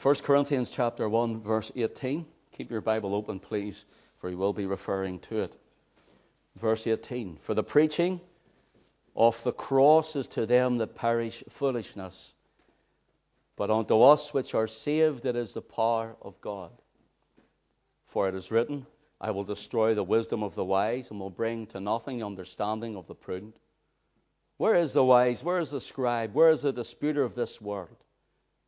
1 Corinthians chapter 1 verse 18. Keep your Bible open please, for he will be referring to it. Verse 18. For the preaching of the cross is to them that perish foolishness, but unto us which are saved it is the power of God. For it is written, I will destroy the wisdom of the wise and will bring to nothing the understanding of the prudent. Where is the wise? Where is the scribe? Where is the disputer of this world?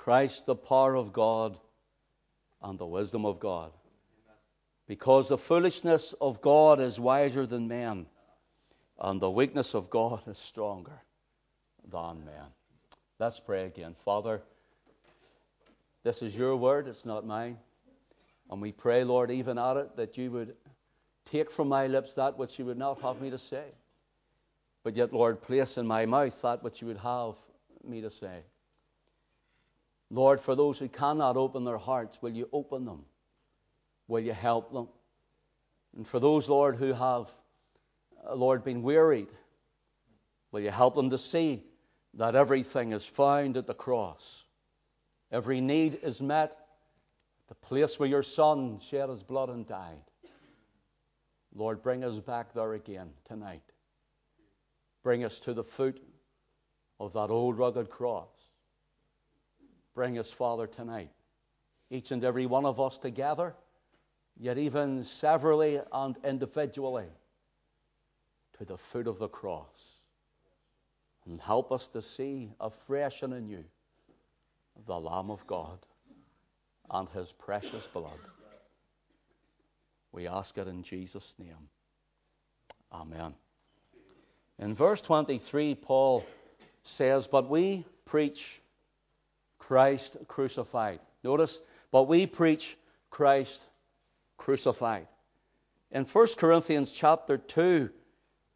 Christ the power of God and the wisdom of God. Because the foolishness of God is wiser than men, and the weakness of God is stronger than men. Let's pray again. Father, this is your word, it's not mine. And we pray, Lord, even at it, that you would take from my lips that which you would not have me to say. But yet, Lord, place in my mouth that which you would have me to say. Lord, for those who cannot open their hearts, will you open them? Will you help them? And for those, Lord, who have, uh, Lord, been wearied, will you help them to see that everything is found at the cross? Every need is met the place where your Son shed his blood and died. Lord, bring us back there again tonight. Bring us to the foot of that old rugged cross bring us, Father, tonight. Each and every one of us together, yet even severally and individually, to the foot of the cross. And help us to see afresh and anew the Lamb of God and his precious blood. We ask it in Jesus' name. Amen. In verse 23, Paul says, But we preach Christ crucified. Notice, but we preach Christ crucified. In 1 Corinthians chapter 2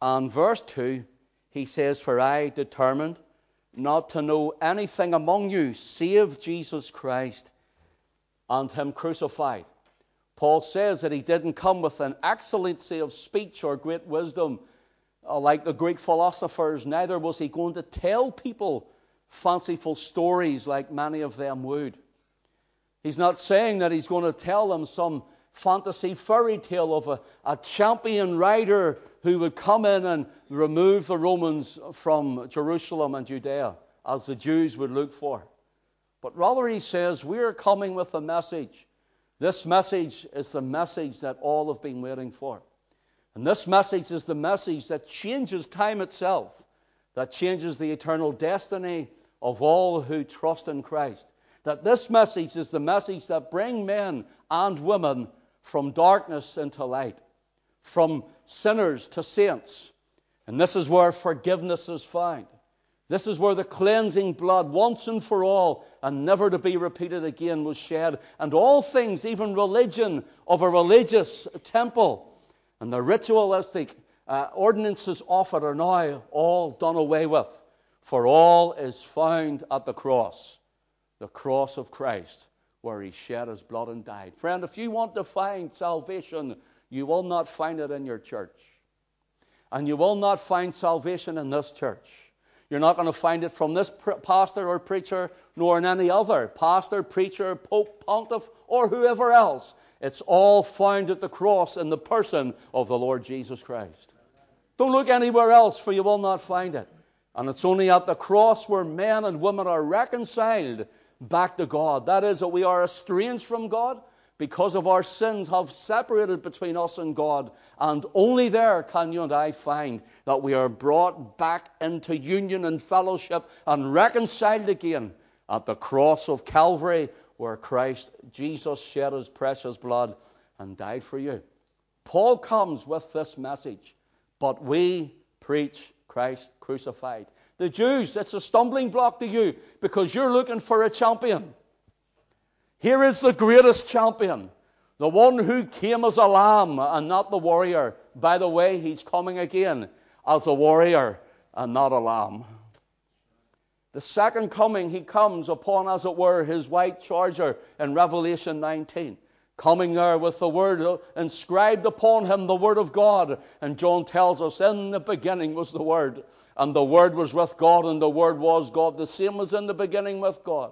and verse 2, he says, For I determined not to know anything among you save Jesus Christ and Him crucified. Paul says that he didn't come with an excellency of speech or great wisdom uh, like the Greek philosophers, neither was he going to tell people fanciful stories like many of them would. He's not saying that he's going to tell them some fantasy fairy tale of a, a champion rider who would come in and remove the Romans from Jerusalem and Judea, as the Jews would look for. But rather, he says, We're coming with a message. This message is the message that all have been waiting for. And this message is the message that changes time itself, that changes the eternal destiny of all who trust in Christ. That this message is the message that bring men and women from darkness into light, from sinners to saints. And this is where forgiveness is found. This is where the cleansing blood, once and for all, and never to be repeated again, was shed. And all things, even religion of a religious temple, and the ritualistic uh, ordinances offered are now all done away with. For all is found at the cross, the cross of Christ, where he shed his blood and died. Friend, if you want to find salvation, you will not find it in your church. And you will not find salvation in this church. You're not going to find it from this pastor or preacher, nor in any other pastor, preacher, pope, pontiff, or whoever else. It's all found at the cross in the person of the Lord Jesus Christ. Don't look anywhere else, for you will not find it. And it's only at the cross where men and women are reconciled back to God. That is, that we are estranged from God because of our sins have separated between us and God. And only there can you and I find that we are brought back into union and fellowship and reconciled again at the cross of Calvary where Christ Jesus shed his precious blood and died for you. Paul comes with this message, but we preach Christ crucified. The Jews, it's a stumbling block to you because you're looking for a champion. Here is the greatest champion, the one who came as a lamb and not the warrior. By the way, he's coming again as a warrior and not a lamb. The second coming, he comes upon, as it were, his white charger in Revelation 19. Coming there with the word uh, inscribed upon him, the word of God. And John tells us, in the beginning was the word. And the word was with God, and the word was God. The same was in the beginning with God.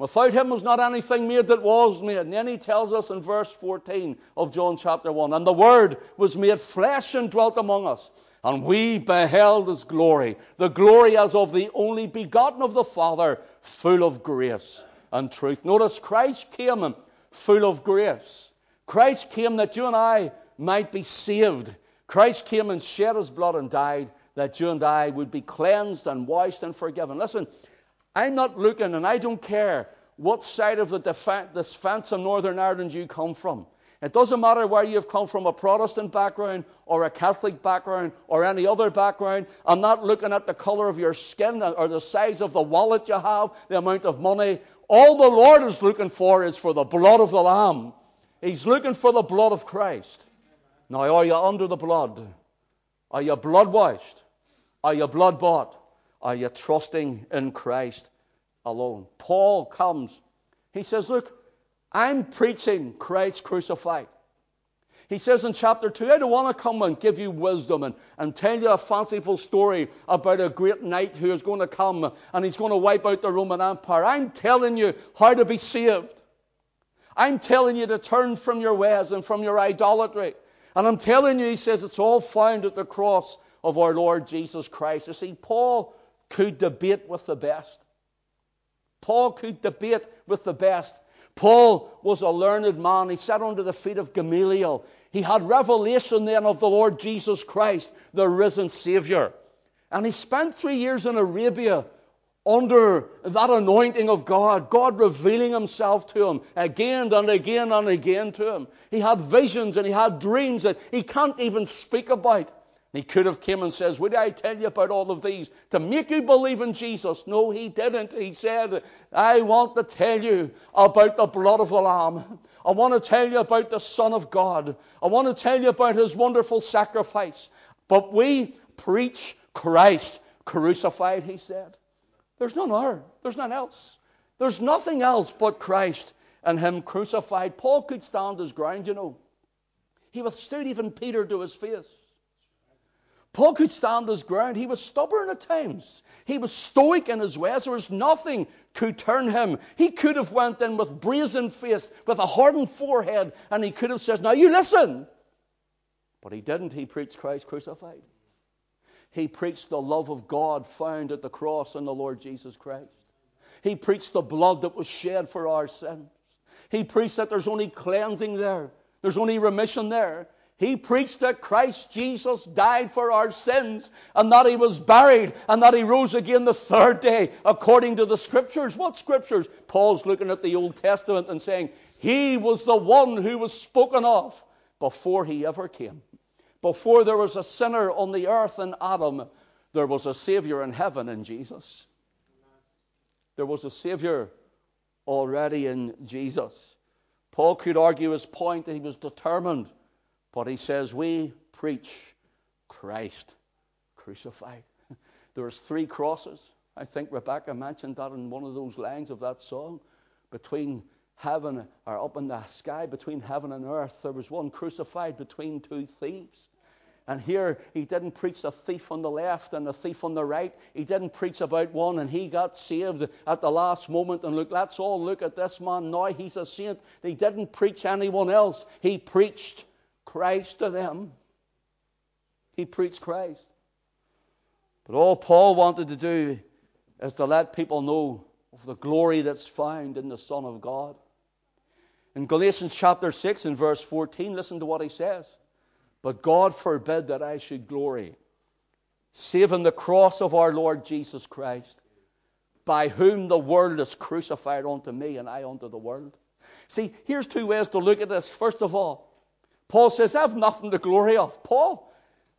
Without him was not anything made that was made. And then he tells us in verse 14 of John chapter 1 And the Word was made flesh and dwelt among us. And we beheld his glory, the glory as of the only begotten of the Father, full of grace and truth. Notice Christ came full of grace. Christ came that you and I might be saved. Christ came and shed his blood and died that you and I would be cleansed and washed and forgiven. Listen, I'm not looking and I don't care what side of the this fence in Northern Ireland you come from. It doesn't matter where you've come from a Protestant background or a Catholic background or any other background. I'm not looking at the color of your skin or the size of the wallet you have, the amount of money. All the Lord is looking for is for the blood of the Lamb. He's looking for the blood of Christ. Now, are you under the blood? Are you blood washed? Are you blood bought? Are you trusting in Christ alone? Paul comes. He says, Look, I'm preaching Christ crucified. He says in chapter 2, I don't want to come and give you wisdom and, and tell you a fanciful story about a great knight who is going to come and he's going to wipe out the Roman Empire. I'm telling you how to be saved. I'm telling you to turn from your ways and from your idolatry. And I'm telling you, he says, it's all found at the cross of our Lord Jesus Christ. You see, Paul could debate with the best. Paul could debate with the best. Paul was a learned man. He sat under the feet of Gamaliel. He had revelation then of the Lord Jesus Christ, the risen Savior. And he spent three years in Arabia under that anointing of God, God revealing himself to him again and again and again to him. He had visions and he had dreams that he can't even speak about. He could have come and says, Would I tell you about all of these to make you believe in Jesus? No, he didn't. He said, I want to tell you about the blood of the Lamb. I want to tell you about the Son of God. I want to tell you about his wonderful sacrifice. But we preach Christ crucified, he said. There's none other. There's none else. There's nothing else but Christ and him crucified. Paul could stand his ground, you know. He withstood even Peter to his face. Paul could stand his ground. He was stubborn at times. He was stoic in his ways. There was nothing could turn him. He could have went in with brazen face, with a hardened forehead, and he could have said, Now you listen. But he didn't. He preached Christ crucified. He preached the love of God found at the cross in the Lord Jesus Christ. He preached the blood that was shed for our sins. He preached that there's only cleansing there. There's only remission there. He preached that Christ Jesus died for our sins and that he was buried and that he rose again the third day according to the scriptures. What scriptures? Paul's looking at the Old Testament and saying, He was the one who was spoken of before he ever came. Before there was a sinner on the earth in Adam, there was a Savior in heaven in Jesus. There was a Savior already in Jesus. Paul could argue his point that he was determined but he says, We preach Christ crucified. There's three crosses. I think Rebecca mentioned that in one of those lines of that song. Between heaven, or up in the sky, between heaven and earth, there was one crucified between two thieves. And here he didn't preach a thief on the left and a thief on the right. He didn't preach about one and he got saved at the last moment. And look, let's all look at this man now. He's a saint. He didn't preach anyone else. He preached Christ to them. He preached Christ. But all Paul wanted to do is to let people know of the glory that's found in the Son of God. In Galatians chapter 6 and verse 14, listen to what he says. But God forbid that I should glory, save in the cross of our Lord Jesus Christ, by whom the world is crucified unto me and I unto the world. See, here's two ways to look at this. First of all, Paul says, I have nothing to glory of. Paul,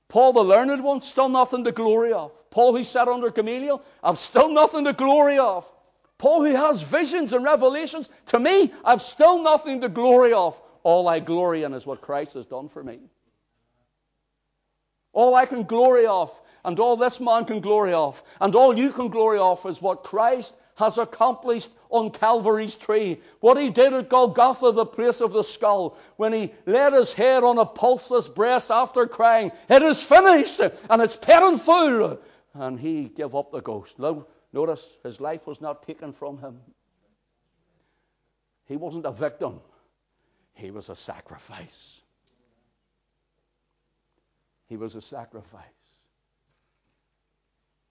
Paul the learned one, still nothing to glory of. Paul who sat under Gamaliel, I've still nothing to glory of. Paul, who has visions and revelations, to me, I've still nothing to glory of. All I glory in is what Christ has done for me. All I can glory of, and all this man can glory of, and all you can glory of is what Christ has accomplished on Calvary's tree. What he did at Golgotha, the place of the skull, when he laid his head on a pulseless breast after crying, It is finished, and it's paid in full. And he gave up the ghost. Now, notice, his life was not taken from him. He wasn't a victim, he was a sacrifice. He was a sacrifice.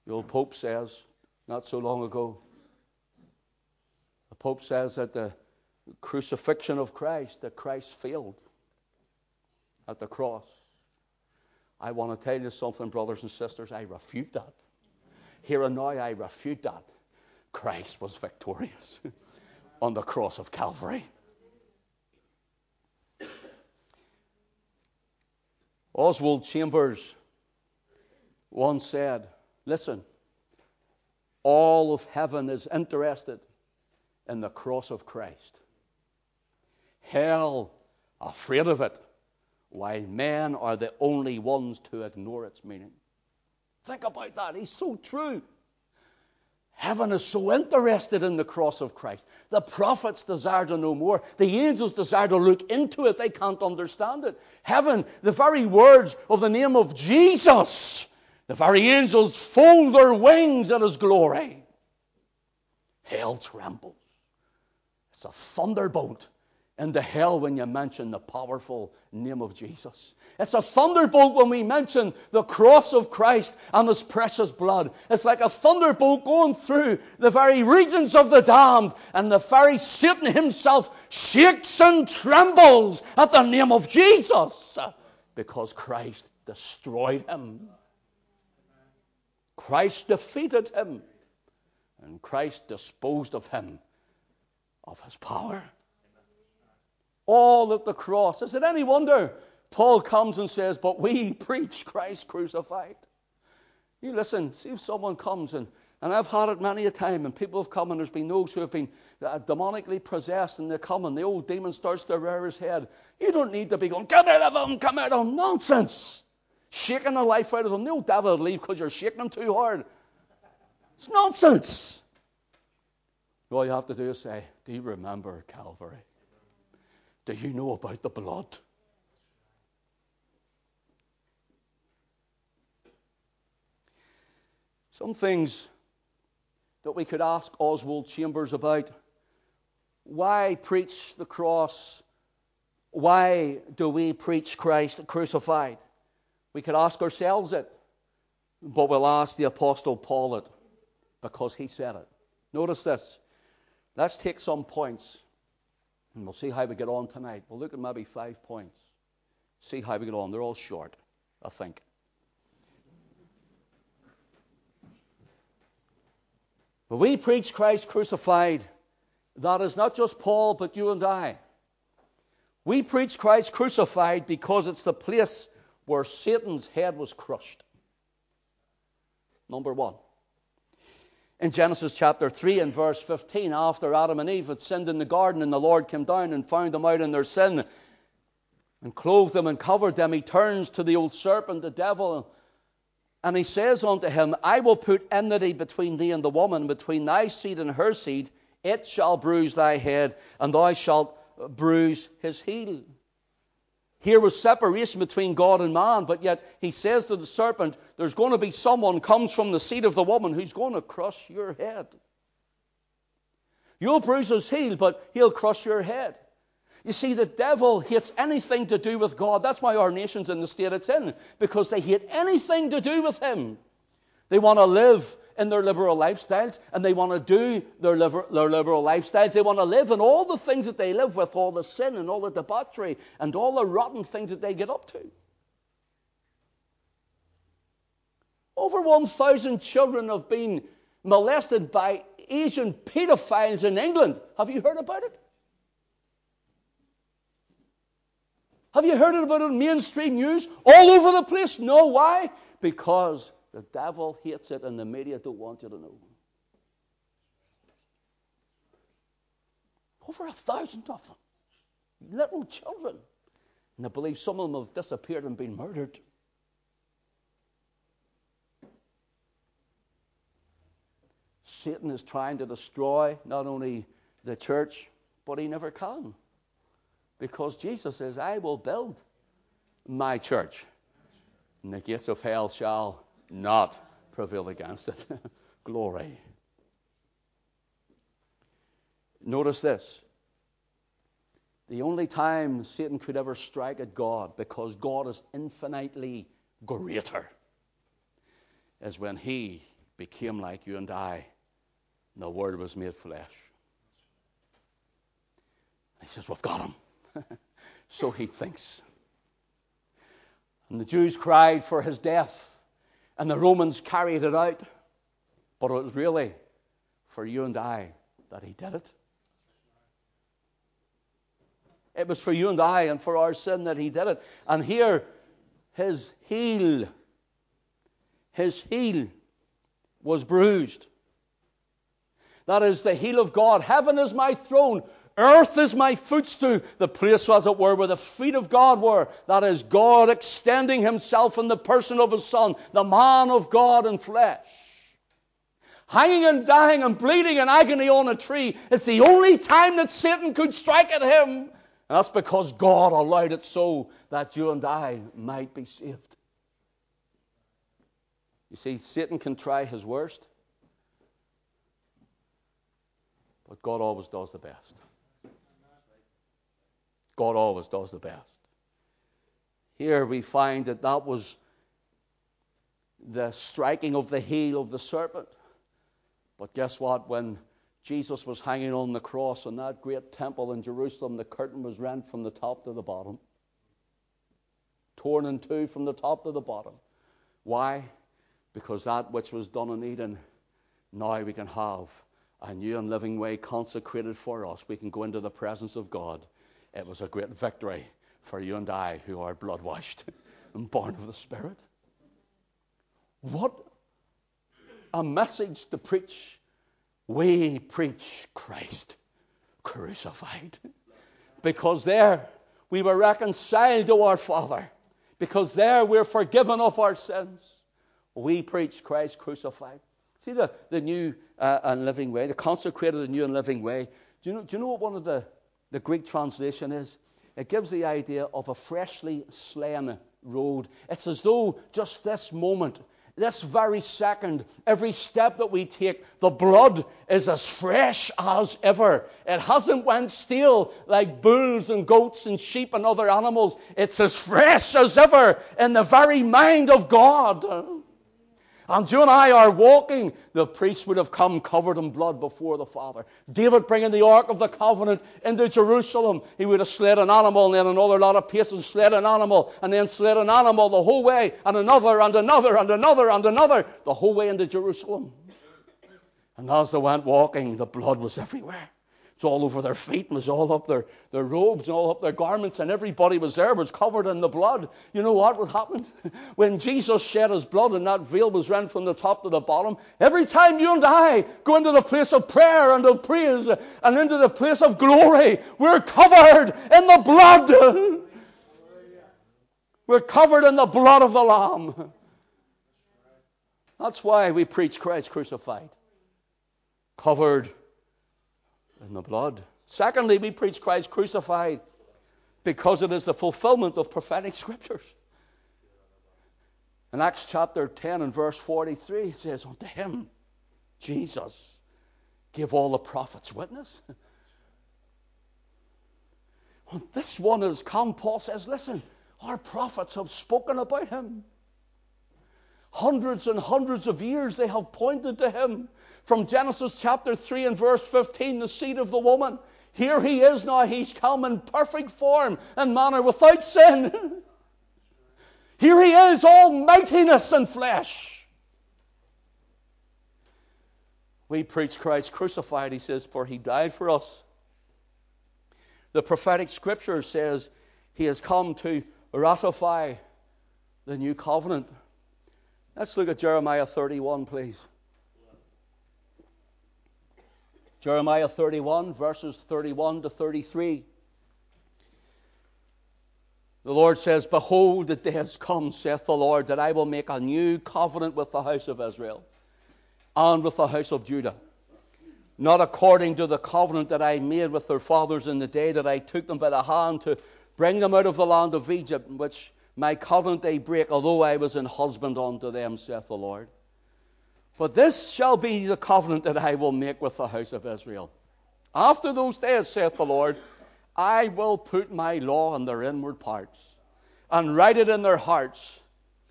The old Pope says, not so long ago, Pope says that the crucifixion of Christ, that Christ failed at the cross. I want to tell you something, brothers and sisters. I refute that. Here and now, I refute that. Christ was victorious on the cross of Calvary. Oswald Chambers once said, Listen, all of heaven is interested in the cross of Christ. Hell, afraid of it, while men are the only ones to ignore its meaning. Think about that. He's so true. Heaven is so interested in the cross of Christ. The prophets desire to know more. The angels desire to look into it. They can't understand it. Heaven, the very words of the name of Jesus, the very angels fold their wings at his glory. Hell trembles. It's a thunderbolt into hell when you mention the powerful name of Jesus. It's a thunderbolt when we mention the cross of Christ and his precious blood. It's like a thunderbolt going through the very regions of the damned, and the very Satan himself shakes and trembles at the name of Jesus because Christ destroyed him. Christ defeated him, and Christ disposed of him of his power all at the cross. Is it any wonder Paul comes and says, But we preach Christ crucified? You listen, see if someone comes and and I've had it many a time, and people have come, and there's been those who have been uh, demonically possessed, and they come, and the old demon starts to rear his head. You don't need to be going, Come out of him, come out of him. Nonsense. Shaking the life out of him. The old devil will leave because you're shaking him too hard. It's nonsense. All you have to do is say, Do you remember Calvary? Do you know about the blood? Some things that we could ask Oswald Chambers about. Why preach the cross? Why do we preach Christ crucified? We could ask ourselves it, but we'll ask the Apostle Paul it because he said it. Notice this. Let's take some points and we'll see how we get on tonight. We'll look at maybe five points. See how we get on. They're all short, I think. But we preach Christ crucified. That is not just Paul, but you and I. We preach Christ crucified because it's the place where Satan's head was crushed. Number one in Genesis chapter 3 and verse 15, after Adam and Eve had sinned in the garden, and the Lord came down and found them out in their sin and clothed them and covered them, he turns to the old serpent, the devil, and he says unto him, I will put enmity between thee and the woman, between thy seed and her seed. It shall bruise thy head, and thou shalt bruise his heel. Here was separation between God and man, but yet he says to the serpent, There's going to be someone comes from the seed of the woman who's going to crush your head. You'll bruise his heel, but he'll crush your head. You see, the devil hates anything to do with God. That's why our nation's in the state it's in, because they hate anything to do with him. They want to live in their liberal lifestyles and they want to do their, liber- their liberal lifestyles. They want to live in all the things that they live with, all the sin and all the debauchery and all the rotten things that they get up to. Over 1,000 children have been molested by Asian pedophiles in England. Have you heard about it? Have you heard about it in mainstream news? All over the place? No, why? Because the devil hates it, and the media don't want you to know. Over a thousand of them. Little children. And I believe some of them have disappeared and been murdered. Satan is trying to destroy not only the church, but he never can. Because Jesus says, I will build my church, and the gates of hell shall not prevail against it. Glory. Notice this. The only time Satan could ever strike at God, because God is infinitely greater, is when he became like you and I, and the Word was made flesh. He says, We've got him. so he thinks. And the Jews cried for his death, and the Romans carried it out. But it was really for you and I that he did it. It was for you and I and for our sin that he did it. And here, his heel, his heel was bruised. That is the heel of God. Heaven is my throne. Earth is my footstool. The place, as it were, where the feet of God were. That is God extending himself in the person of his Son, the man of God in flesh. Hanging and dying and bleeding in agony on a tree. It's the only time that Satan could strike at him. And that's because God allowed it so that you and I might be saved. You see, Satan can try his worst, but God always does the best. God always does the best. Here we find that that was the striking of the heel of the serpent. But guess what? When Jesus was hanging on the cross in that great temple in Jerusalem, the curtain was rent from the top to the bottom, torn in two from the top to the bottom. Why? Because that which was done in Eden, now we can have a new and living way consecrated for us. We can go into the presence of God it was a great victory for you and I who are blood washed and born of the Spirit. What a message to preach. We preach Christ crucified. Because there we were reconciled to our Father. Because there we're forgiven of our sins. We preach Christ crucified. See the, the new uh, and living way, the consecrated new and living way. Do you know, do you know what one of the the Greek translation is. It gives the idea of a freshly slain road. It's as though just this moment, this very second, every step that we take, the blood is as fresh as ever. It hasn't went stale like bulls and goats and sheep and other animals. It's as fresh as ever in the very mind of God. And you and I are walking. The priest would have come covered in blood before the Father. David bringing the Ark of the Covenant into Jerusalem. He would have slayed an animal and then another lot of pace and slayed an animal and then slayed an animal the whole way and another and another and another and another the whole way into Jerusalem. And as they went walking, the blood was everywhere. It's all over their feet and was all up their, their robes and all up their garments, and everybody was there, was covered in the blood. You know what would happen? When Jesus shed his blood and that veil was rent from the top to the bottom, every time you and I go into the place of prayer and of praise and into the place of glory, we're covered in the blood. We're covered in the blood of the Lamb. That's why we preach Christ crucified. Covered in the blood. Secondly, we preach Christ crucified because it is the fulfillment of prophetic scriptures. In Acts chapter 10 and verse 43, it says, Unto him, Jesus, give all the prophets witness. On this one has come, Paul says, Listen, our prophets have spoken about him. Hundreds and hundreds of years they have pointed to him. From Genesis chapter 3 and verse 15, the seed of the woman. Here he is now. He's come in perfect form and manner without sin. Here he is, all mightiness and flesh. We preach Christ crucified, he says, for he died for us. The prophetic scripture says he has come to ratify the new covenant. Let's look at Jeremiah 31, please. Jeremiah 31, verses 31 to 33. The Lord says, Behold, the days come, saith the Lord, that I will make a new covenant with the house of Israel and with the house of Judah. Not according to the covenant that I made with their fathers in the day that I took them by the hand to bring them out of the land of Egypt, which my covenant they break, although I was an husband unto them, saith the Lord. But this shall be the covenant that I will make with the house of Israel. After those days, saith the Lord, I will put my law in their inward parts, and write it in their hearts,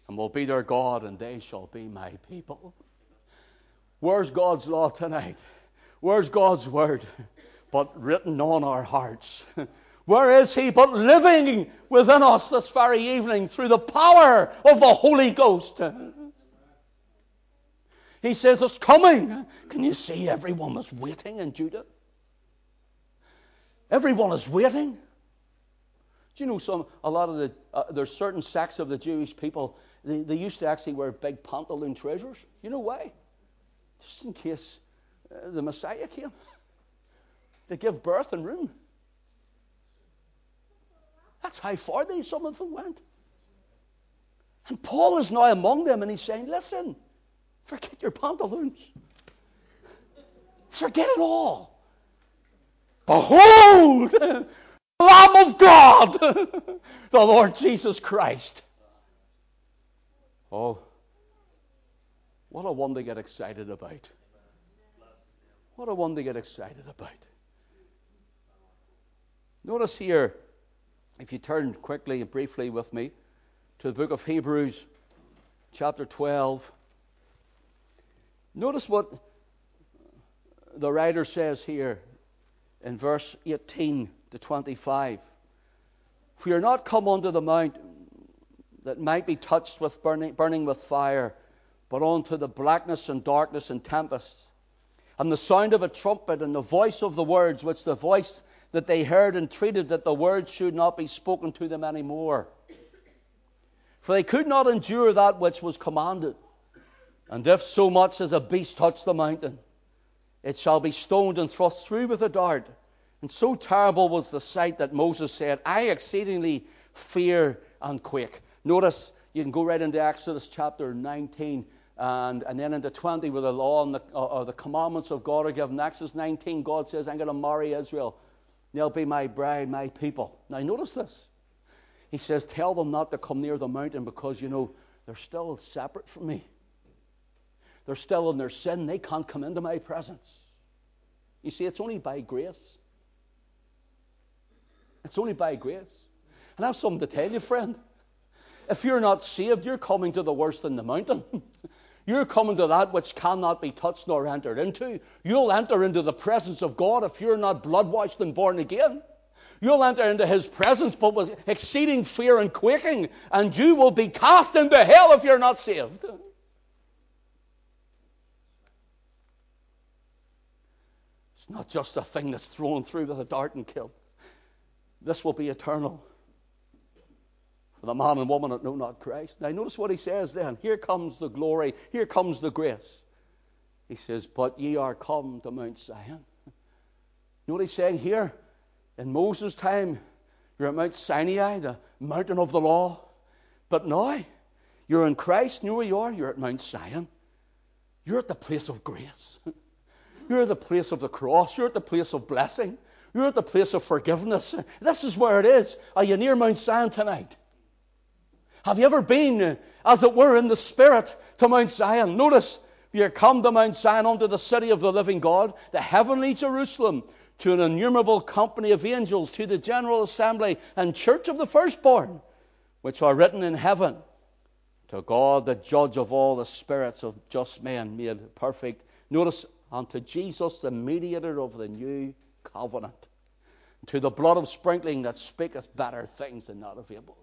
and will be their God, and they shall be my people. Where's God's law tonight? Where's God's word? But written on our hearts. Where is He but living within us this very evening through the power of the Holy Ghost? He says it's coming. Can you see everyone is waiting in Judah? Everyone is waiting. Do you know some? A lot of the uh, there's certain sects of the Jewish people. They, they used to actually wear big pantaloon trousers. You know why? Just in case uh, the Messiah came. They give birth and room. That's how far they some of them went. And Paul is now among them, and he's saying, "Listen." Forget your pantaloons. Forget it all. Behold, the Lamb of God, the Lord Jesus Christ. Oh, what a one to get excited about. What a one to get excited about. Notice here, if you turn quickly and briefly with me to the book of Hebrews, chapter 12. Notice what the writer says here in verse 18 to 25. For you're not come unto the mount that might be touched with burning, burning with fire, but unto the blackness and darkness and tempest, and the sound of a trumpet and the voice of the words, which the voice that they heard entreated that the words should not be spoken to them any more. For they could not endure that which was commanded. And if so much as a beast touch the mountain, it shall be stoned and thrust through with a dart. And so terrible was the sight that Moses said, I exceedingly fear and quake. Notice, you can go right into Exodus chapter 19 and, and then into 20 where the law and the, or the commandments of God are given. Exodus 19, God says, I'm going to marry Israel. They'll be my bride, my people. Now, notice this. He says, Tell them not to come near the mountain because, you know, they're still separate from me. They're still in their sin. They can't come into my presence. You see, it's only by grace. It's only by grace. And I have something to tell you, friend. If you're not saved, you're coming to the worst in the mountain. You're coming to that which cannot be touched nor entered into. You'll enter into the presence of God if you're not blood washed and born again. You'll enter into his presence, but with exceeding fear and quaking, and you will be cast into hell if you're not saved. Not just a thing that's thrown through with a dart and killed. This will be eternal. For the man and woman that know not Christ. Now, notice what he says then. Here comes the glory, here comes the grace. He says, But ye are come to Mount Zion. You know what he's saying here? In Moses' time, you're at Mount Sinai, the mountain of the law. But now, you're in Christ. You know where you are? You're at Mount Zion. You're at the place of grace. You're at the place of the cross. You're at the place of blessing. You're at the place of forgiveness. This is where it is. Are you near Mount Zion tonight? Have you ever been, uh, as it were, in the Spirit to Mount Zion? Notice, you come to Mount Zion, unto the city of the living God, the heavenly Jerusalem, to an innumerable company of angels, to the general assembly and church of the firstborn, which are written in heaven, to God, the judge of all the spirits of just men made perfect. Notice, unto Jesus, the mediator of the new covenant, to the blood of sprinkling that speaketh better things than that of Abel.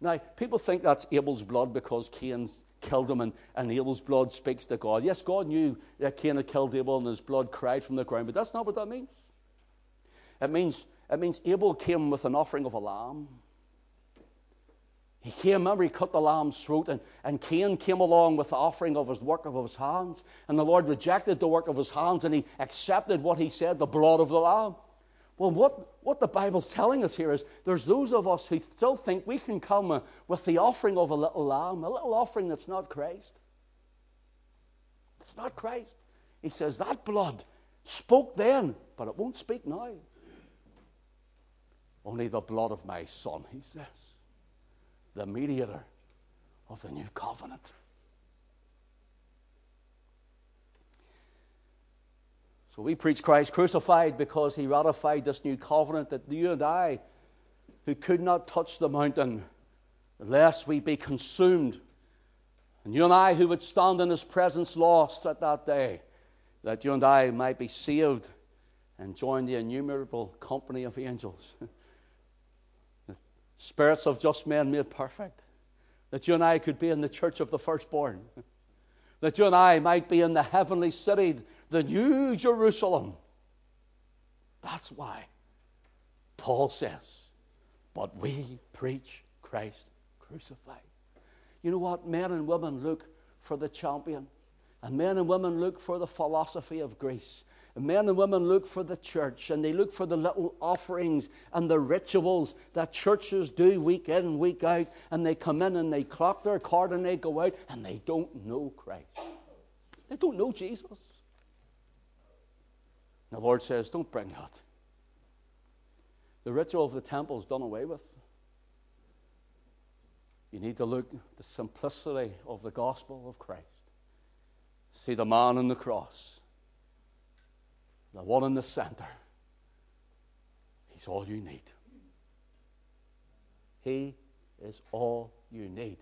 Now, people think that's Abel's blood because Cain killed him and, and Abel's blood speaks to God. Yes, God knew that Cain had killed Abel and his blood cried from the ground, but that's not what that means. It means, it means Abel came with an offering of a lamb. He came, remember, he cut the lamb's throat, and, and Cain came along with the offering of his work of his hands. And the Lord rejected the work of his hands, and he accepted what he said, the blood of the lamb. Well, what, what the Bible's telling us here is there's those of us who still think we can come uh, with the offering of a little lamb, a little offering that's not Christ. It's not Christ. He says that blood spoke then, but it won't speak now. Only the blood of my son, he says the mediator of the new covenant. So we preach Christ crucified because he ratified this new covenant that you and I, who could not touch the mountain, lest we be consumed, and you and I, who would stand in his presence lost at that day, that you and I might be saved and join the innumerable company of angels. spirits of just men made perfect. That you and I could be in the church of the firstborn. That you and I might be in the heavenly city, the new Jerusalem. That's why Paul says, But we preach Christ crucified. You know what? Men and women look for the champion, and men and women look for the philosophy of Greece men and women look for the church and they look for the little offerings and the rituals that churches do week in, week out, and they come in and they clock their card and they go out and they don't know Christ. They don't know Jesus. The Lord says, Don't bring that. The ritual of the temple is done away with. You need to look at the simplicity of the gospel of Christ. See the man on the cross the one in the center. He's all you need. He is all you need.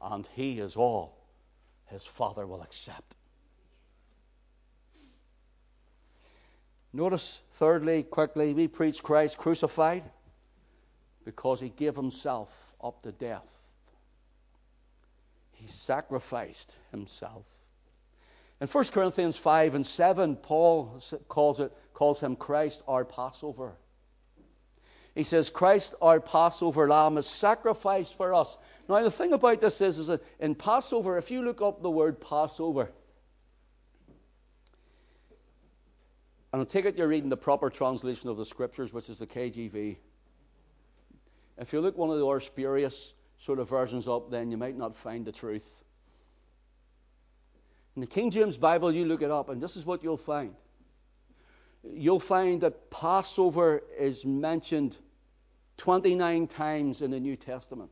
And He is all His Father will accept. Notice, thirdly, quickly, we preach Christ crucified because He gave Himself up to death. He sacrificed Himself. In 1 Corinthians 5 and 7, Paul calls, it, calls him Christ our Passover. He says, Christ our Passover lamb is sacrificed for us. Now, the thing about this is, is that in Passover, if you look up the word Passover, and I take it you're reading the proper translation of the scriptures, which is the KJV. If you look one of the more spurious sort of versions up, then you might not find the truth. In the King James Bible, you look it up, and this is what you'll find. You'll find that Passover is mentioned 29 times in the New Testament.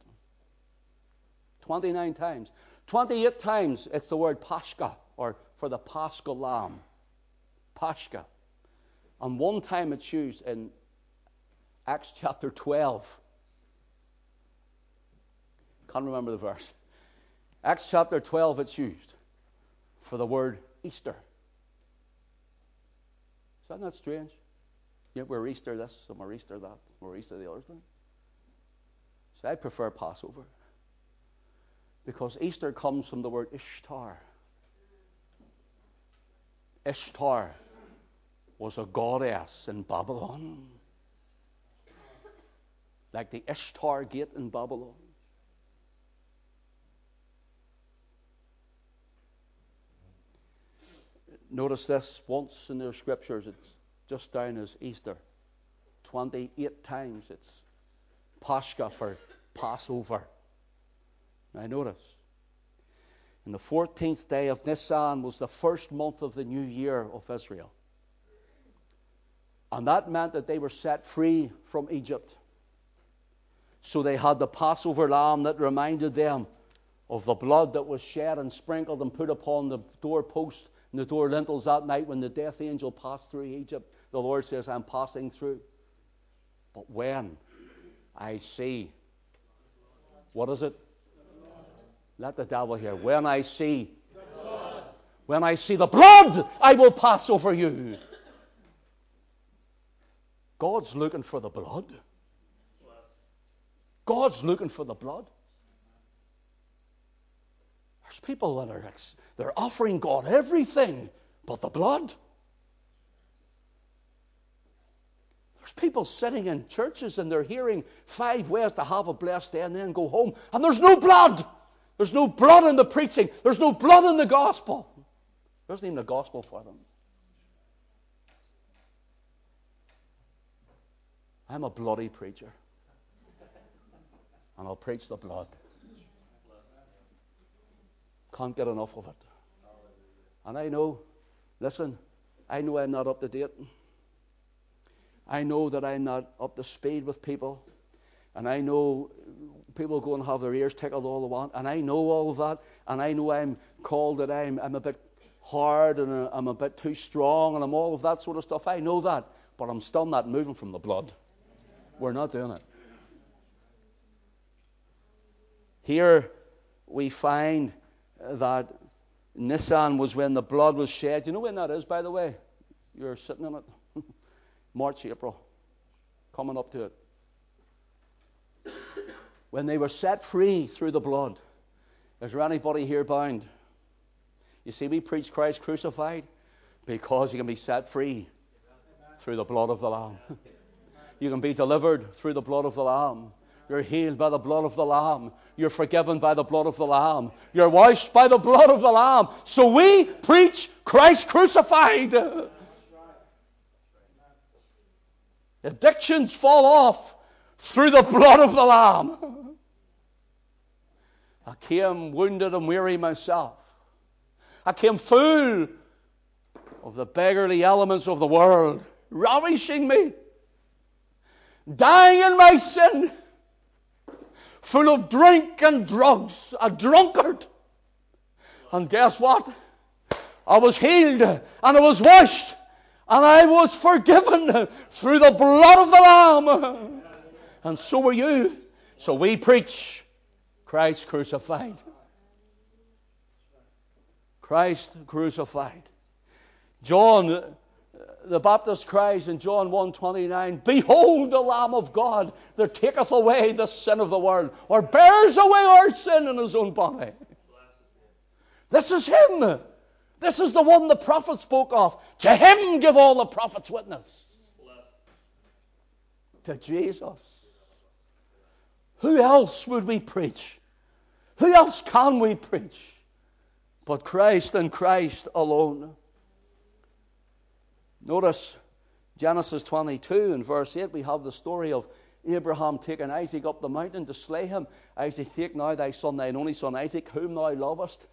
29 times. 28 times it's the word Pascha, or for the paschal lamb. Pascha. And one time it's used in Acts chapter 12. Can't remember the verse. Acts chapter 12, it's used for the word Easter. Is that not strange? Yeah, we're Easter this, and we're Easter that, we're Easter the other thing. So I prefer Passover. Because Easter comes from the word Ishtar. Ishtar was a goddess in Babylon. Like the Ishtar gate in Babylon. Notice this once in their scriptures, it's just down as Easter. 28 times it's Pascha for Passover. Now, notice. And the 14th day of Nisan was the first month of the new year of Israel. And that meant that they were set free from Egypt. So they had the Passover lamb that reminded them of the blood that was shed and sprinkled and put upon the doorpost in the door lintels that night when the death angel passed through Egypt, the Lord says, I'm passing through. But when I see, what is it? Let the devil hear. When I see, when I see the blood, I will pass over you. God's looking for the blood. God's looking for the blood. There's people that are they're offering God everything but the blood. There's people sitting in churches and they're hearing five ways to have a blessed day and then go home, and there's no blood. There's no blood in the preaching. There's no blood in the gospel. There isn't even a gospel for them. I'm a bloody preacher. And I'll preach the blood. Can't get enough of it. And I know, listen, I know I'm not up to date. I know that I'm not up to speed with people. And I know people go and have their ears tickled all they want. And I know all of that. And I know I'm called that I'm, I'm a bit hard and uh, I'm a bit too strong and I'm all of that sort of stuff. I know that. But I'm still not moving from the blood. We're not doing it. Here we find that Nisan was when the blood was shed. You know when that is, by the way? You're sitting in it. March, April. Coming up to it. When they were set free through the blood. Is there anybody here bound? You see, we preach Christ crucified because you can be set free through the blood of the Lamb. You can be delivered through the blood of the Lamb. You're healed by the blood of the Lamb. You're forgiven by the blood of the Lamb. You're washed by the blood of the Lamb. So we preach Christ crucified. Addictions fall off through the blood of the Lamb. I came wounded and weary myself. I came full of the beggarly elements of the world, ravishing me, dying in my sin full of drink and drugs, a drunkard. And guess what? I was healed and I was washed and I was forgiven through the blood of the Lamb. And so were you. So we preach Christ crucified. Christ crucified. John the Baptist cries in John 1:29, "Behold the Lamb of God that taketh away the sin of the world, or bears away our sin in his own body." This is him. This is the one the prophet spoke of. To him give all the prophets witness. To Jesus. Who else would we preach? Who else can we preach? But Christ and Christ alone. Notice Genesis 22 and verse 8, we have the story of Abraham taking Isaac up the mountain to slay him. Isaac, take now thy son, thine only son Isaac, whom thou lovest.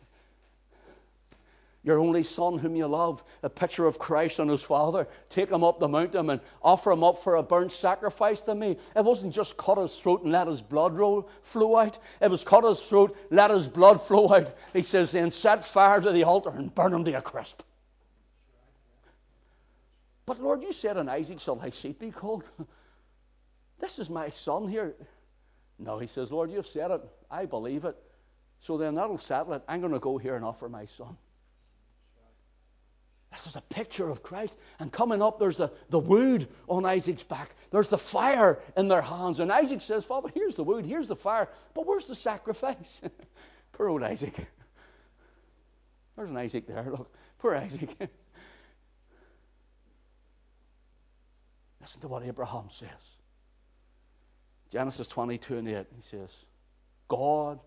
Your only son, whom you love, a picture of Christ and his Father. Take him up the mountain and offer him up for a burnt sacrifice to me. It wasn't just cut his throat and let his blood roll, flow out. It was cut his throat, let his blood flow out. He says, then set fire to the altar and burn him to a crisp. But Lord, you said, on Isaac shall thy seed be called. this is my son here. No, he says, Lord, you've said it. I believe it. So then that'll settle it. I'm going to go here and offer my son. This is a picture of Christ. And coming up, there's the, the wood on Isaac's back. There's the fire in their hands. And Isaac says, Father, here's the wood, here's the fire. But where's the sacrifice? Poor old Isaac. There's an Isaac there. Look, poor Isaac. Listen to what Abraham says. Genesis 22 and 8, he says, God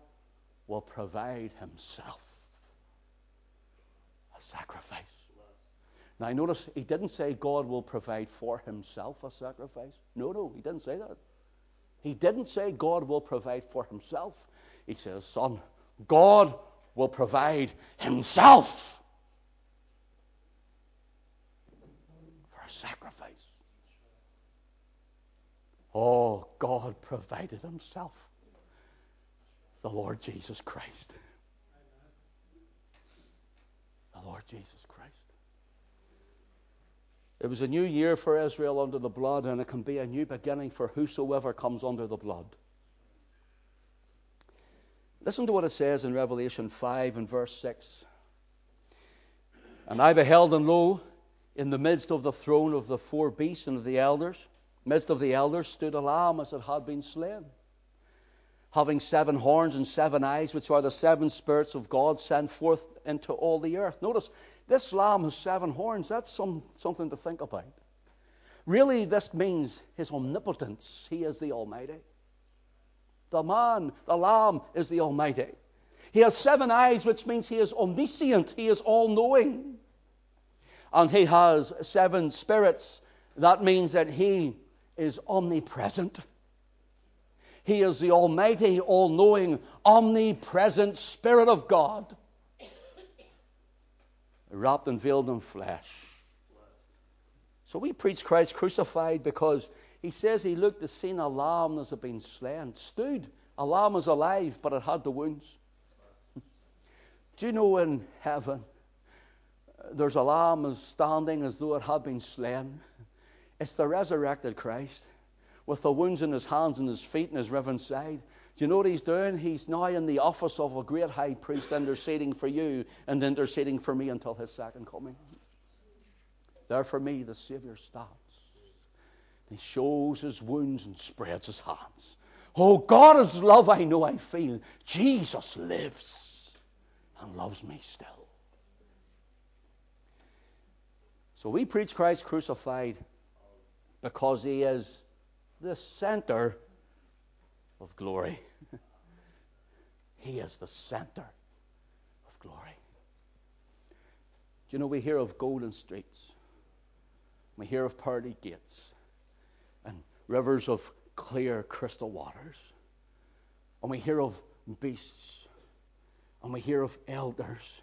will provide himself a sacrifice. Now, notice he didn't say God will provide for himself a sacrifice. No, no, he didn't say that. He didn't say God will provide for himself. He says, Son, God will provide himself for a sacrifice. Oh, God provided Himself, the Lord Jesus Christ. The Lord Jesus Christ. It was a new year for Israel under the blood, and it can be a new beginning for whosoever comes under the blood. Listen to what it says in Revelation 5 and verse 6. And I beheld, and lo, in the midst of the throne of the four beasts and of the elders, midst of the elders stood a lamb as it had been slain, having seven horns and seven eyes, which are the seven spirits of God sent forth into all the earth. Notice, this lamb has seven horns. That's some, something to think about. Really, this means his omnipotence. He is the Almighty. The man, the Lamb, is the Almighty. He has seven eyes, which means he is omniscient, he is all knowing. And he has seven spirits. That means that he is omnipresent. He is the Almighty, all knowing, omnipresent Spirit of God, wrapped and veiled in flesh. So we preach Christ crucified because he says he looked to see a lamb that had been slain, stood. A lamb was alive, but it had the wounds. Do you know in heaven uh, there's a lamb standing as though it had been slain? It's the resurrected Christ with the wounds in his hands and his feet and his riven side. Do you know what he's doing? He's now in the office of a great high priest interceding for you and interceding for me until his second coming. There for me, the Savior stands. He shows his wounds and spreads his hands. Oh, God is love, I know I feel. Jesus lives and loves me still. So we preach Christ crucified because he is the center of glory. he is the center of glory. Do you know we hear of golden streets? We hear of pearly gates and rivers of clear crystal waters. And we hear of beasts. And we hear of elders.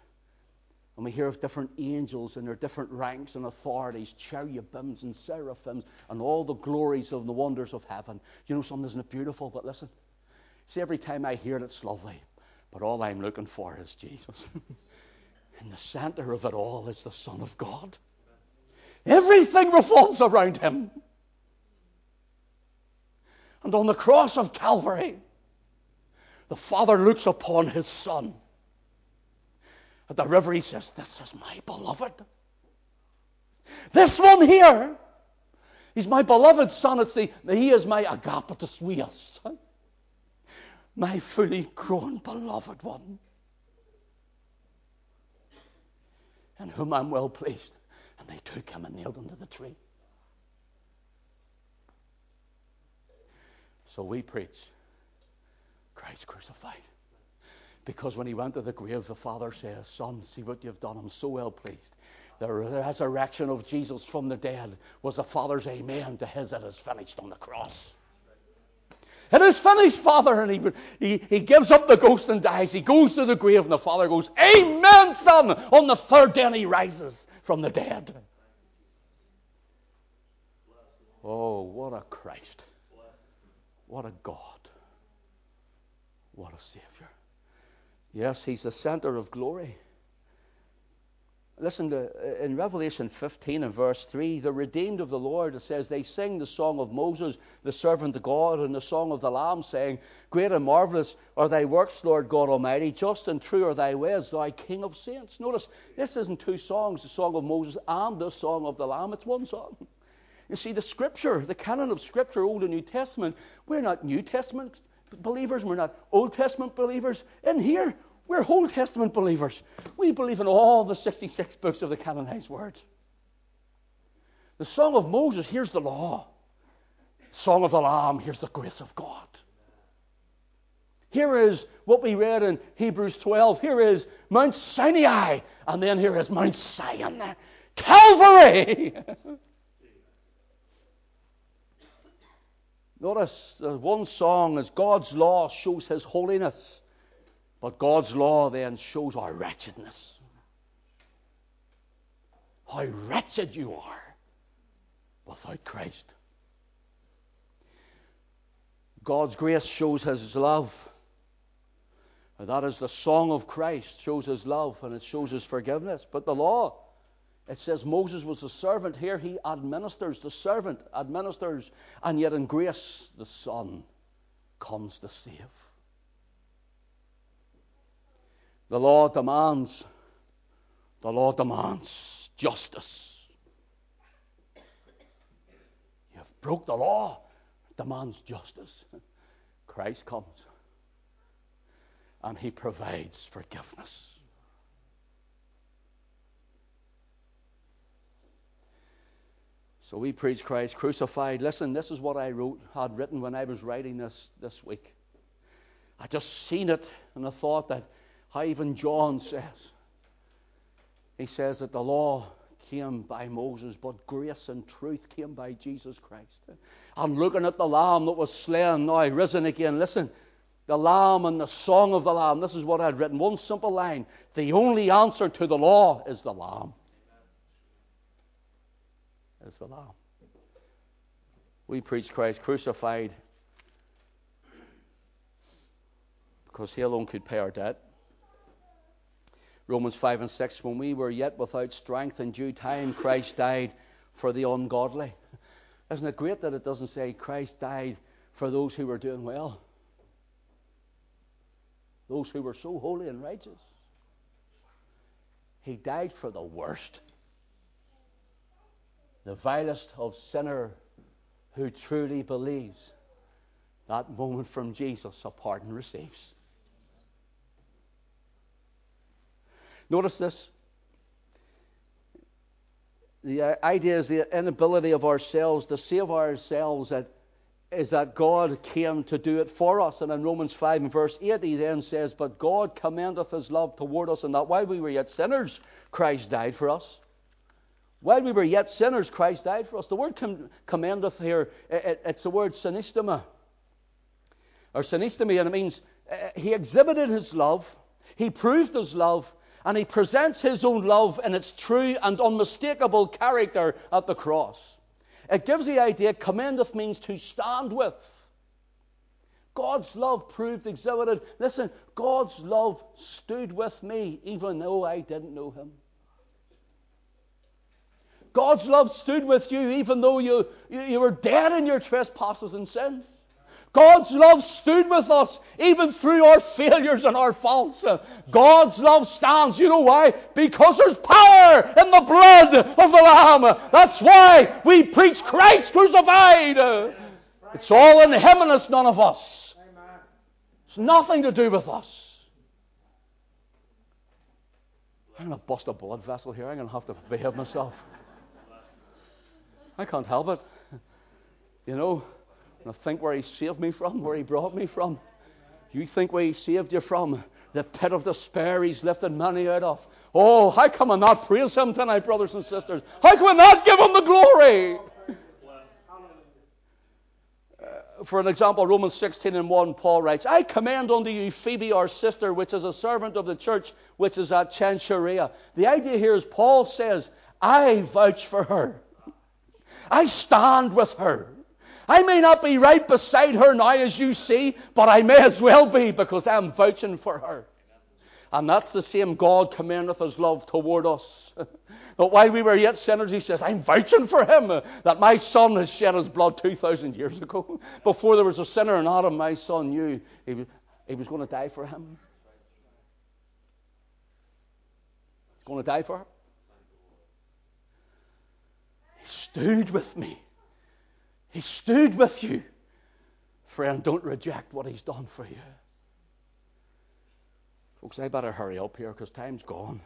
And we hear of different angels and their different ranks and authorities, cherubims and seraphims, and all the glories of the wonders of heaven. You know something, isn't it beautiful? But listen, see, every time I hear it, it's lovely. But all I'm looking for is Jesus. In the center of it all is the Son of God. Everything revolves around him. And on the cross of Calvary, the Father looks upon his Son. At the river, he says, This is my beloved. This one here, he's my beloved son. It's the, he is my agapetus weos, my fully grown beloved one, in whom I'm well pleased. And they took him and nailed him to the tree. So we preach Christ crucified. Because when he went to the grave, the father says, Son, see what you've done. I'm so well pleased. The resurrection of Jesus from the dead was the father's amen to his it is finished on the cross. It is finished, Father. And he, he, he gives up the ghost and dies. He goes to the grave, and the Father goes, Amen, Son. On the third day, he rises from the dead. Oh, what a Christ. What a God. What a Savior. Yes, He's the center of glory. Listen to uh, in Revelation 15 and verse 3, the redeemed of the Lord, it says, they sing the song of Moses, the servant of God, and the song of the Lamb, saying, Great and marvelous are thy works, Lord God Almighty. Just and true are thy ways, thy King of saints. Notice, this isn't two songs, the song of Moses and the song of the Lamb. It's one song. You see, the scripture, the canon of scripture, Old and New Testament, we're not New Testament believers, we're not Old Testament believers. In here, we're Old Testament believers. We believe in all the 66 books of the canonized word. The Song of Moses, here's the law. Song of the Lamb, here's the grace of God. Here is what we read in Hebrews 12. Here is Mount Sinai, and then here is Mount Zion. Calvary! Notice the one song is God's law shows his holiness. But God's law then shows our wretchedness. How wretched you are without Christ. God's grace shows his love. And that is the song of Christ, shows his love and it shows his forgiveness. But the law, it says Moses was the servant. Here he administers, the servant administers, and yet in grace the Son comes to save. The law demands, the law demands justice. You have broke the law, demands justice. Christ comes and he provides forgiveness. So we preach Christ crucified. Listen, this is what I wrote, had written when I was writing this this week. I just seen it and I thought that how even John says. He says that the law came by Moses, but grace and truth came by Jesus Christ. I'm looking at the Lamb that was slain, now risen again. Listen, the Lamb and the song of the Lamb. This is what I'd written. One simple line. The only answer to the law is the Lamb. Is the Lamb. We preach Christ crucified because He alone could pay our debt. Romans 5 and 6 When we were yet without strength, in due time, Christ died for the ungodly. Isn't it great that it doesn't say Christ died for those who were doing well? those who were so holy and righteous. He died for the worst, the vilest of sinner who truly believes that moment from Jesus a pardon receives. Notice this. The idea is the inability of ourselves to save ourselves at is that God came to do it for us. And in Romans 5 and verse 8, he then says, But God commendeth his love toward us, and that while we were yet sinners, Christ died for us. While we were yet sinners, Christ died for us. The word com- commendeth here, it, it's the word synestema, or synestemy, and it means uh, he exhibited his love, he proved his love, and he presents his own love in its true and unmistakable character at the cross. It gives the idea commendeth means to stand with. God's love proved exhibited. Listen, God's love stood with me even though I didn't know him. God's love stood with you even though you, you, you were dead in your trespasses and sins. God's love stood with us even through our failures and our faults. God's love stands. You know why? Because there's power in the blood of the Lamb. That's why we preach Christ crucified. It's all in Him and it's none of us. It's nothing to do with us. I'm going to bust a blood vessel here. I'm going to have to behave myself. I can't help it. You know, and I think where He saved me from, where He brought me from. You think where He saved you from? The pit of despair He's lifted many out of. Oh, how can I not praise Him tonight, brothers and sisters? How can we not give Him the glory? Uh, for an example, Romans 16 and 1, Paul writes, I commend unto you Phoebe, our sister, which is a servant of the church, which is at Cenchrea. The idea here is Paul says, I vouch for her. I stand with her. I may not be right beside her now as you see, but I may as well be because I'm vouching for her. And that's the same God commendeth his love toward us. but while we were yet sinners, he says, I'm vouching for him that my son has shed his blood 2,000 years ago. Before there was a sinner in Adam, my son knew he was, going to die for him. He's going to die for her. He stood with me. He stood with you. Friend, don't reject what He's done for you. Folks, I better hurry up here because time's gone.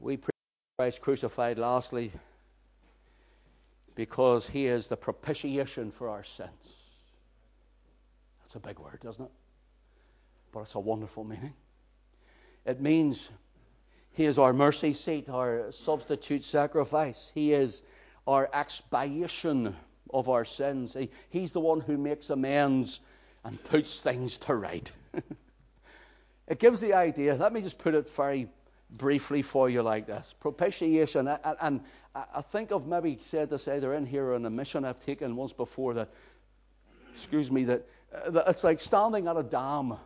We preach Christ crucified lastly because He is the propitiation for our sins. That's a big word, doesn't it? But it's a wonderful meaning. It means he is our mercy seat, our substitute sacrifice. He is our expiation of our sins. He, he's the one who makes amends and puts things to right. it gives the idea, let me just put it very briefly for you like this propitiation. And, and I think I've maybe said this either in here or in a mission I've taken once before that, excuse me, that, uh, that it's like standing at a dam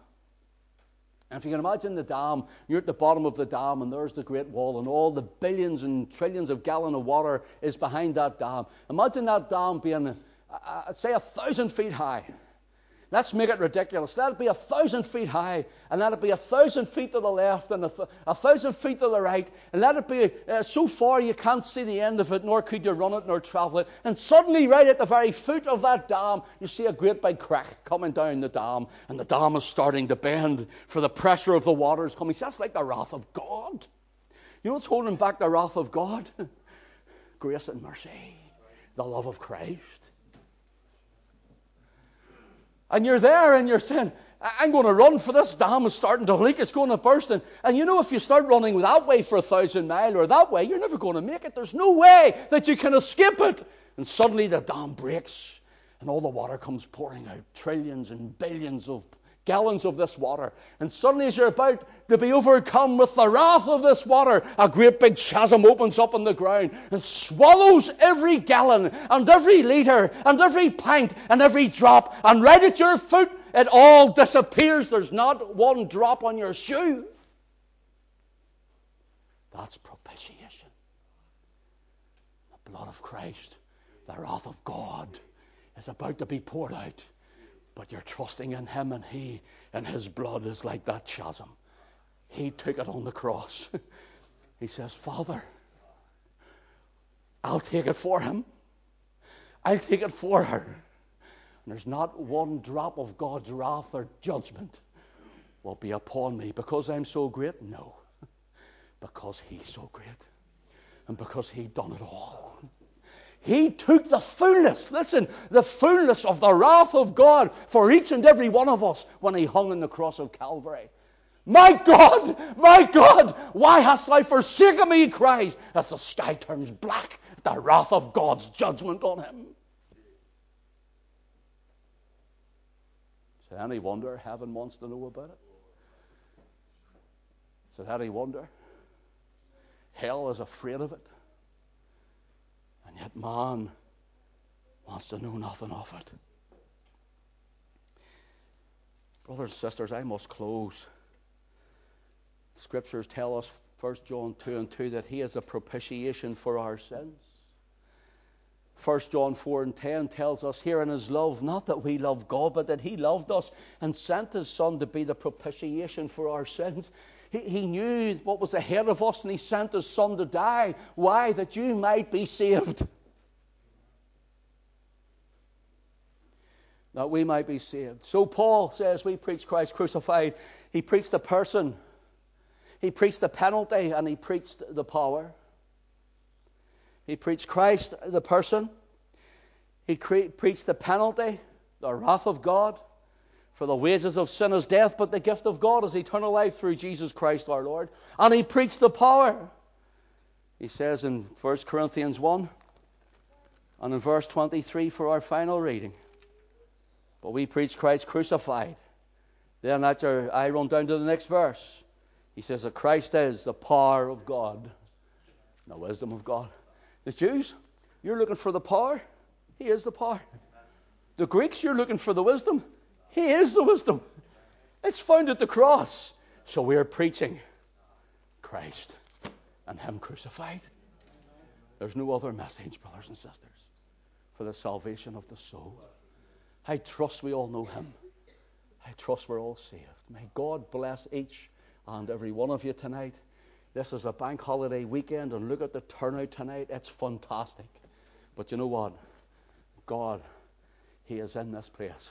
and if you can imagine the dam, you're at the bottom of the dam, and there's the Great Wall, and all the billions and trillions of gallons of water is behind that dam. Imagine that dam being, uh, uh, say, a thousand feet high. Let's make it ridiculous. It be a thousand feet high, and it be a thousand feet to the left, and a, th- a thousand feet to the right, and let it be uh, so far you can't see the end of it, nor could you run it, nor travel it. And suddenly, right at the very foot of that dam, you see a great big crack coming down the dam, and the dam is starting to bend for the pressure of the waters coming. See, that's like the wrath of God. You know what's holding back the wrath of God? Grace and mercy, the love of Christ. And you're there and you're saying, I'm going to run for this dam is starting to leak, it's going to burst. And, and you know, if you start running that way for a thousand mile or that way, you're never going to make it. There's no way that you can escape it. And suddenly the dam breaks and all the water comes pouring out trillions and billions of gallons of this water. And suddenly, as you're about to be overcome with the wrath of this water, a great big chasm opens up in the ground and swallows every gallon and every litre and every pint and every drop. And right at your foot, it all disappears. There's not one drop on your shoe. That's propitiation. The blood of Christ, the wrath of God is about to be poured out but you're trusting in Him, and He and His blood is like that chasm. He took it on the cross. he says, Father, I'll take it for Him. I'll take it for her. And there's not one drop of God's wrath or judgment will be upon me because I'm so great. No, because He's so great. And because He done it all. He took the fullness, listen, the fullness of the wrath of God for each and every one of us when he hung on the cross of Calvary. My God, my God, why hast thou forsaken me? He cries as the sky turns black the wrath of God's judgment on him. Is it any wonder heaven wants to know about it? Is it any wonder? Hell is afraid of it. And yet, man wants to know nothing of it. Brothers and sisters, I must close. Scriptures tell us, 1 John 2 and 2, that He is a propitiation for our sins. 1 John 4 and 10 tells us here in his love, not that we love God, but that he loved us and sent his Son to be the propitiation for our sins. He, knew what was ahead of us and he sent his son to die. Why? That you might be saved. That we might be saved. So Paul says we preach Christ crucified. He preached the person, he preached the penalty, and he preached the power. He preached Christ, the person. He cre- preached the penalty, the wrath of God. For the wages of sin is death, but the gift of God is eternal life through Jesus Christ our Lord. And he preached the power. He says in 1 Corinthians 1 and in verse 23 for our final reading. But we preach Christ crucified. Then after I run down to the next verse, he says that Christ is the power of God, the wisdom of God. The Jews, you're looking for the power. He is the power. The Greeks, you're looking for the wisdom. He is the wisdom. It's found at the cross. So we're preaching Christ and Him crucified. There's no other message, brothers and sisters, for the salvation of the soul. I trust we all know Him. I trust we're all saved. May God bless each and every one of you tonight. This is a bank holiday weekend, and look at the turnout tonight. It's fantastic. But you know what? God, He is in this place.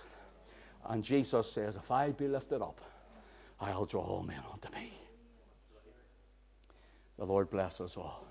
And Jesus says, If I be lifted up, I'll draw all men unto me. The Lord bless us all.